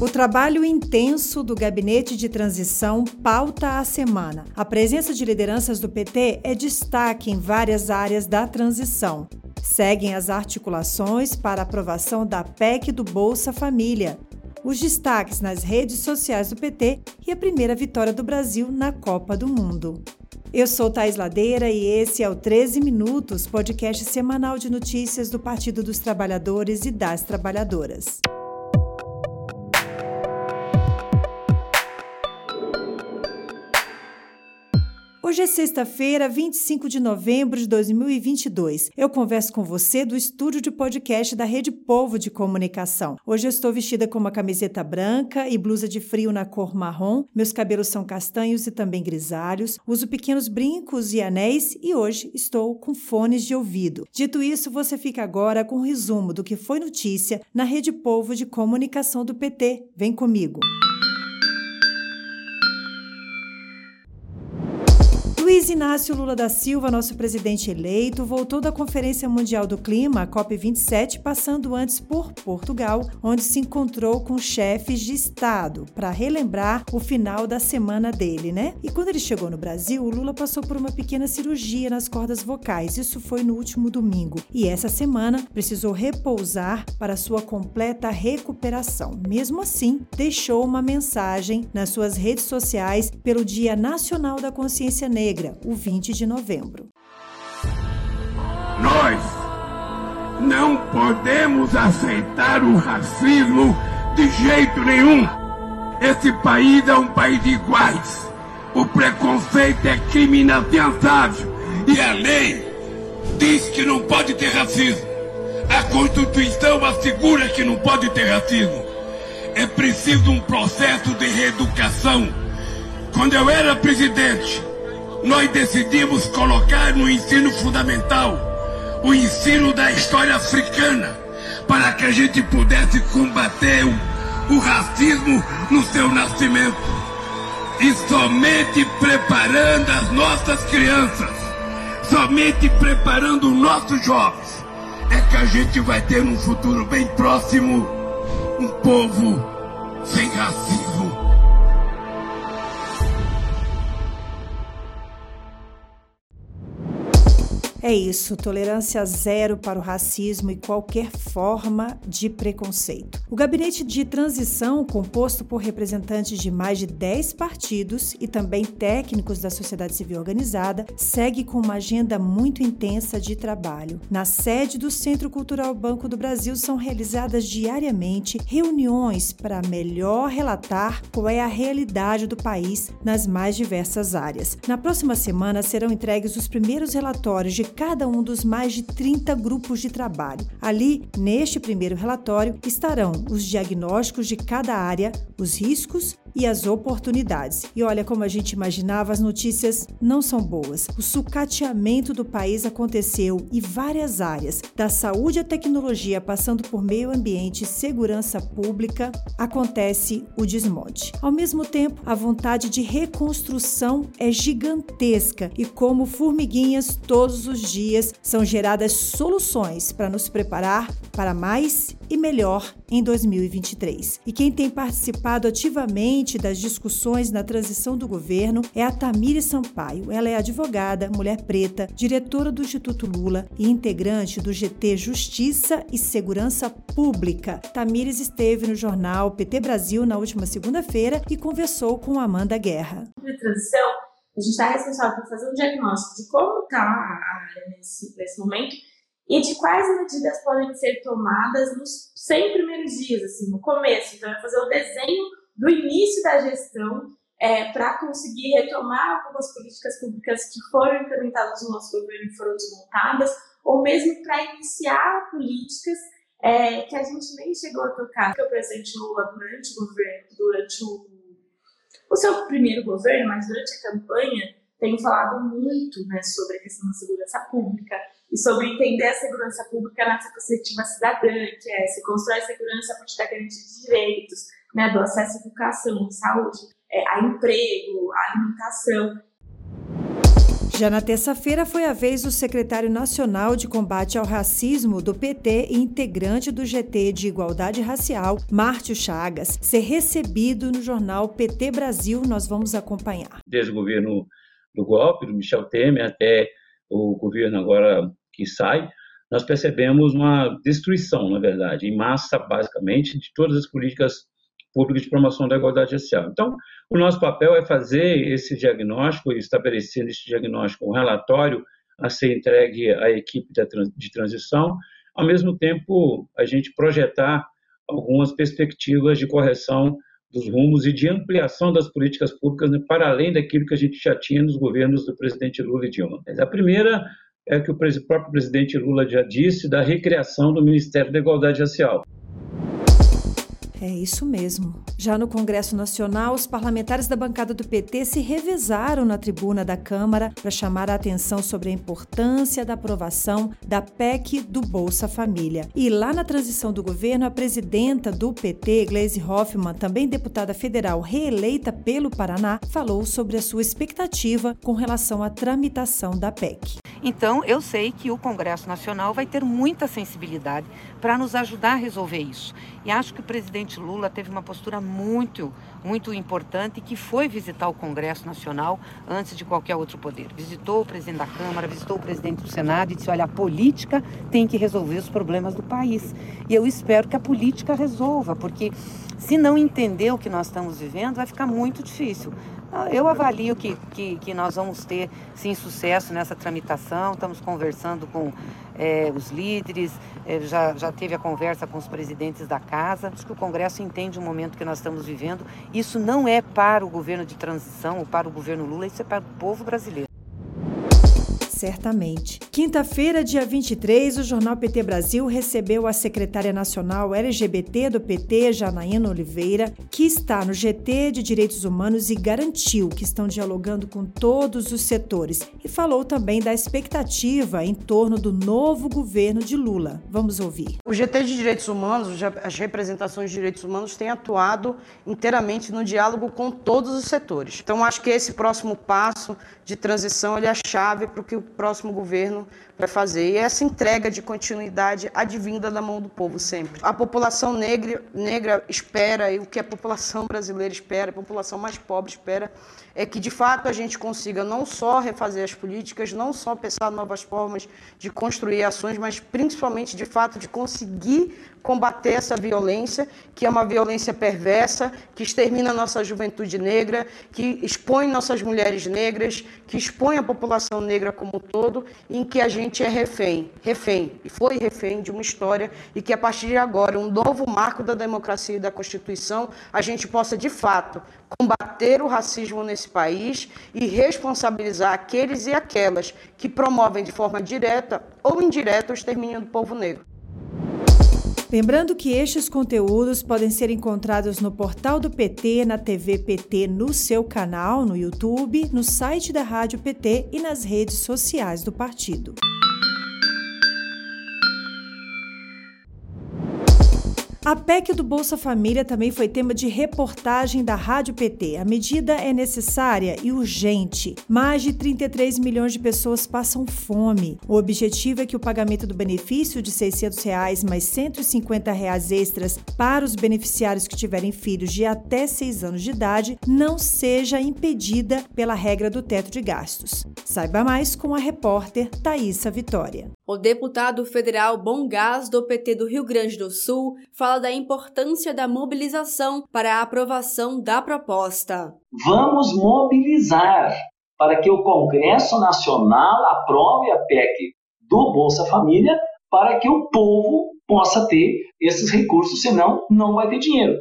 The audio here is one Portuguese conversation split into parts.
O trabalho intenso do gabinete de transição pauta a semana. A presença de lideranças do PT é destaque em várias áreas da transição. Seguem as articulações para aprovação da PEC do Bolsa Família, os destaques nas redes sociais do PT e a primeira vitória do Brasil na Copa do Mundo. Eu sou Thais Ladeira e esse é o 13 Minutos, podcast semanal de notícias do Partido dos Trabalhadores e das Trabalhadoras. Hoje é sexta-feira, 25 de novembro de 2022. Eu converso com você do estúdio de podcast da Rede Povo de Comunicação. Hoje eu estou vestida com uma camiseta branca e blusa de frio na cor marrom. Meus cabelos são castanhos e também grisalhos. Uso pequenos brincos e anéis e hoje estou com fones de ouvido. Dito isso, você fica agora com um resumo do que foi notícia na Rede Povo de Comunicação do PT. Vem comigo. Luiz Inácio Lula da Silva, nosso presidente eleito, voltou da Conferência Mundial do Clima, a COP27, passando antes por Portugal, onde se encontrou com chefes de Estado para relembrar o final da semana dele, né? E quando ele chegou no Brasil, o Lula passou por uma pequena cirurgia nas cordas vocais. Isso foi no último domingo. E essa semana precisou repousar para sua completa recuperação. Mesmo assim, deixou uma mensagem nas suas redes sociais pelo Dia Nacional da Consciência Negra Negra, o 20 de novembro. Nós não podemos aceitar o racismo de jeito nenhum. Esse país é um país de iguais. O preconceito é crime inafiançável. E a lei diz que não pode ter racismo. A Constituição assegura que não pode ter racismo. É preciso um processo de reeducação. Quando eu era presidente, nós decidimos colocar no ensino fundamental o ensino da história africana para que a gente pudesse combater o, o racismo no seu nascimento. E somente preparando as nossas crianças, somente preparando os nossos jovens, é que a gente vai ter um futuro bem próximo um povo sem racismo. É isso, tolerância zero para o racismo e qualquer forma de preconceito. O gabinete de transição, composto por representantes de mais de 10 partidos e também técnicos da sociedade civil organizada, segue com uma agenda muito intensa de trabalho. Na sede do Centro Cultural Banco do Brasil são realizadas diariamente reuniões para melhor relatar qual é a realidade do país nas mais diversas áreas. Na próxima semana serão entregues os primeiros relatórios de cada um dos mais de 30 grupos de trabalho. Ali, neste primeiro relatório, estarão os diagnósticos de cada área, os riscos e as oportunidades. E olha como a gente imaginava, as notícias não são boas. O sucateamento do país aconteceu e várias áreas, da saúde à tecnologia, passando por meio ambiente e segurança pública, acontece o desmonte. Ao mesmo tempo, a vontade de reconstrução é gigantesca e como formiguinhas todos os dias são geradas soluções para nos preparar para mais e melhor em 2023. E quem tem participado ativamente das discussões na transição do governo é a Tamires Sampaio. Ela é advogada, mulher preta, diretora do Instituto Lula e integrante do GT Justiça e Segurança Pública. Tamires esteve no jornal PT Brasil na última segunda-feira e conversou com Amanda Guerra. Transição, a gente está responsável por fazer um diagnóstico de como está a área nesse, nesse momento e de quais medidas podem ser tomadas nos 100 primeiros dias, assim, no começo. Então, é fazer o desenho do início da gestão é, para conseguir retomar algumas políticas públicas que foram implementadas no nosso governo e foram desmontadas, ou mesmo para iniciar políticas é, que a gente nem chegou a tocar. Porque o presidente Lula, durante o governo, durante o, o seu primeiro governo, mas durante a campanha, tem falado muito né, sobre a questão da segurança pública, e sobre entender a segurança pública nessa perspectiva cidadã, que é se constrói segurança a partir da garantia de direitos, né, do acesso à educação, saúde, é, a emprego, a alimentação. Já na terça-feira foi a vez do secretário nacional de combate ao racismo do PT e integrante do GT de Igualdade Racial, Márcio Chagas, ser recebido no jornal PT Brasil. Nós vamos acompanhar. Desde o governo do golpe, do Michel Temer, até o governo agora que sai, nós percebemos uma destruição, na verdade, em massa, basicamente, de todas as políticas públicas de promoção da igualdade racial. Então, o nosso papel é fazer esse diagnóstico e estabelecer nesse diagnóstico um relatório a ser entregue à equipe de transição, ao mesmo tempo a gente projetar algumas perspectivas de correção dos rumos e de ampliação das políticas públicas né, para além daquilo que a gente já tinha nos governos do presidente Lula e Dilma. A primeira é que o próprio presidente Lula já disse da recriação do Ministério da Igualdade Racial. É isso mesmo. Já no Congresso Nacional, os parlamentares da bancada do PT se revezaram na tribuna da Câmara para chamar a atenção sobre a importância da aprovação da PEC do Bolsa Família. E lá na transição do governo, a presidenta do PT, Gleisi Hoffmann, também deputada federal reeleita pelo Paraná, falou sobre a sua expectativa com relação à tramitação da PEC. Então, eu sei que o Congresso Nacional vai ter muita sensibilidade para nos ajudar a resolver isso. E acho que o presidente Lula teve uma postura muito, muito importante que foi visitar o Congresso Nacional antes de qualquer outro poder. Visitou o presidente da Câmara, visitou o presidente do Senado e disse: olha, a política tem que resolver os problemas do país. E eu espero que a política resolva, porque se não entender o que nós estamos vivendo, vai ficar muito difícil. Ah, eu avalio que, que, que, nós vamos ter, sim, sucesso nessa tramitação. Estamos conversando com é, os líderes, é, já, já teve a conversa com os presidentes da casa. Acho que o Congresso entende o momento que nós estamos vivendo. Isso não é para o governo de transição ou para o governo Lula, isso é para o povo brasileiro. Certamente. Quinta-feira, dia 23, o jornal PT Brasil recebeu a secretária nacional LGBT do PT, Janaína Oliveira, que está no GT de Direitos Humanos e garantiu que estão dialogando com todos os setores e falou também da expectativa em torno do novo governo de Lula. Vamos ouvir. O GT de Direitos Humanos, as representações de direitos humanos têm atuado inteiramente no diálogo com todos os setores. Então, acho que esse próximo passo de transição ele é a chave para o que o próximo governo vai fazer. E essa entrega de continuidade advinda da mão do povo sempre. A população negra, negra espera, e o que a população brasileira espera, a população mais pobre espera, é que de fato a gente consiga não só refazer as políticas, não só pensar novas formas de construir ações, mas principalmente de fato de conseguir combater essa violência, que é uma violência perversa, que extermina a nossa juventude negra, que expõe nossas mulheres negras, que expõe a população negra como um todo, em que a gente é refém, refém, e foi refém de uma história, e que a partir de agora, um novo marco da democracia e da Constituição, a gente possa de fato combater o racismo nesse país e responsabilizar aqueles e aquelas que promovem de forma direta ou indireta o extermínio do povo negro. Lembrando que estes conteúdos podem ser encontrados no portal do PT, na TV PT, no seu canal, no YouTube, no site da Rádio PT e nas redes sociais do partido. A PEC do Bolsa Família também foi tema de reportagem da Rádio PT. A medida é necessária e urgente. Mais de 33 milhões de pessoas passam fome. O objetivo é que o pagamento do benefício de 600 reais mais 150 reais extras para os beneficiários que tiverem filhos de até 6 anos de idade não seja impedida pela regra do teto de gastos. Saiba mais com a repórter Thaisa Vitória. O deputado federal Bom Gás do PT do Rio Grande do Sul fala da importância da mobilização para a aprovação da proposta. Vamos mobilizar para que o Congresso Nacional aprove a PEC do Bolsa Família para que o povo possa ter esses recursos, senão não vai ter dinheiro.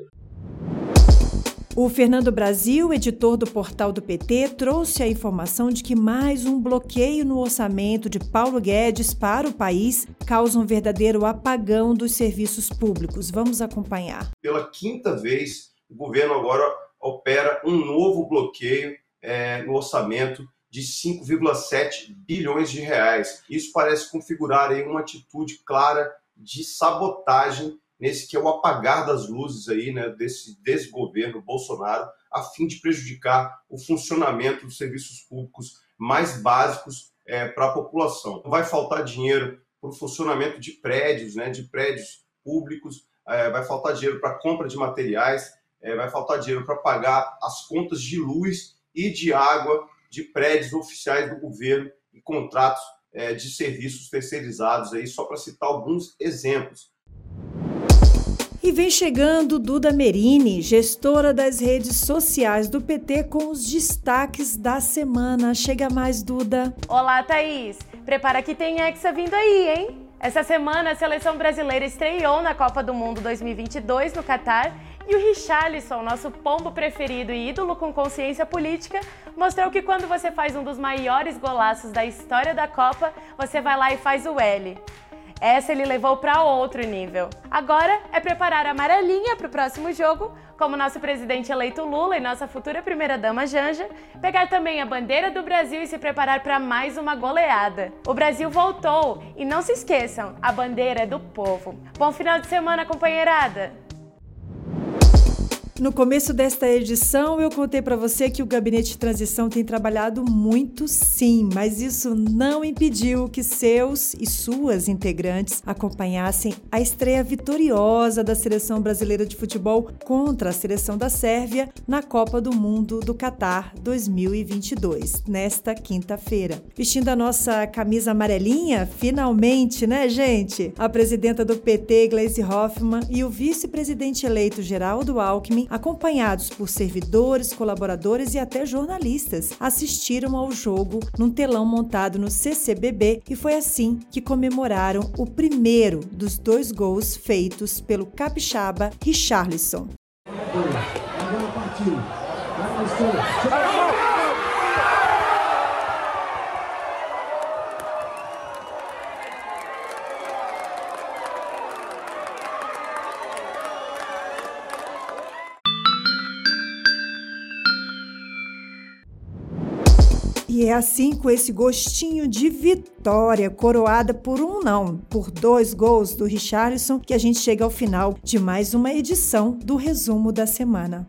O Fernando Brasil, editor do portal do PT, trouxe a informação de que mais um bloqueio no orçamento de Paulo Guedes para o país causa um verdadeiro apagão dos serviços públicos. Vamos acompanhar. Pela quinta vez, o governo agora opera um novo bloqueio é, no orçamento de 5,7 bilhões de reais. Isso parece configurar aí uma atitude clara de sabotagem nesse que é o apagar das luzes aí, né, desse desgoverno Bolsonaro, a fim de prejudicar o funcionamento dos serviços públicos mais básicos é, para a população. Vai faltar dinheiro para o funcionamento de prédios, né, de prédios públicos, é, vai faltar dinheiro para compra de materiais, é, vai faltar dinheiro para pagar as contas de luz e de água de prédios oficiais do governo e contratos é, de serviços terceirizados aí, só para citar alguns exemplos. E vem chegando Duda Merini, gestora das redes sociais do PT, com os destaques da semana. Chega mais, Duda. Olá, Thaís. Prepara que tem Hexa vindo aí, hein? Essa semana a seleção brasileira estreou na Copa do Mundo 2022 no Catar e o Richarlison, nosso pombo preferido e ídolo com consciência política, mostrou que quando você faz um dos maiores golaços da história da Copa, você vai lá e faz o L. Essa ele levou para outro nível. Agora é preparar a amarelinha para o próximo jogo, como nosso presidente eleito Lula e nossa futura primeira-dama Janja, pegar também a bandeira do Brasil e se preparar para mais uma goleada. O Brasil voltou e não se esqueçam, a bandeira é do povo. Bom final de semana, companheirada! No começo desta edição, eu contei para você que o gabinete de transição tem trabalhado muito, sim, mas isso não impediu que seus e suas integrantes acompanhassem a estreia vitoriosa da seleção brasileira de futebol contra a seleção da Sérvia na Copa do Mundo do Catar 2022, nesta quinta-feira. Vestindo a nossa camisa amarelinha, finalmente, né, gente? A presidenta do PT, Gleisi Hoffmann, e o vice-presidente eleito Geraldo Alckmin acompanhados por servidores, colaboradores e até jornalistas, assistiram ao jogo num telão montado no CCBB e foi assim que comemoraram o primeiro dos dois gols feitos pelo capixaba Richarlison. E é assim, com esse gostinho de vitória, coroada por um não, por dois gols do Richarlison, que a gente chega ao final de mais uma edição do resumo da semana.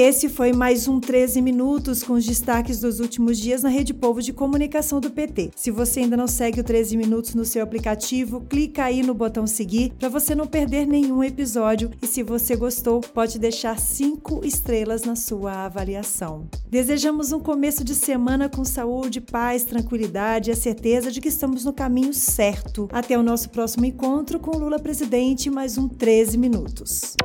Esse foi mais um 13 Minutos com os destaques dos últimos dias na Rede Povo de Comunicação do PT. Se você ainda não segue o 13 Minutos no seu aplicativo, clica aí no botão seguir para você não perder nenhum episódio. E se você gostou, pode deixar cinco estrelas na sua avaliação. Desejamos um começo de semana com saúde, paz, tranquilidade e a certeza de que estamos no caminho certo. Até o nosso próximo encontro com Lula presidente, mais um 13 Minutos.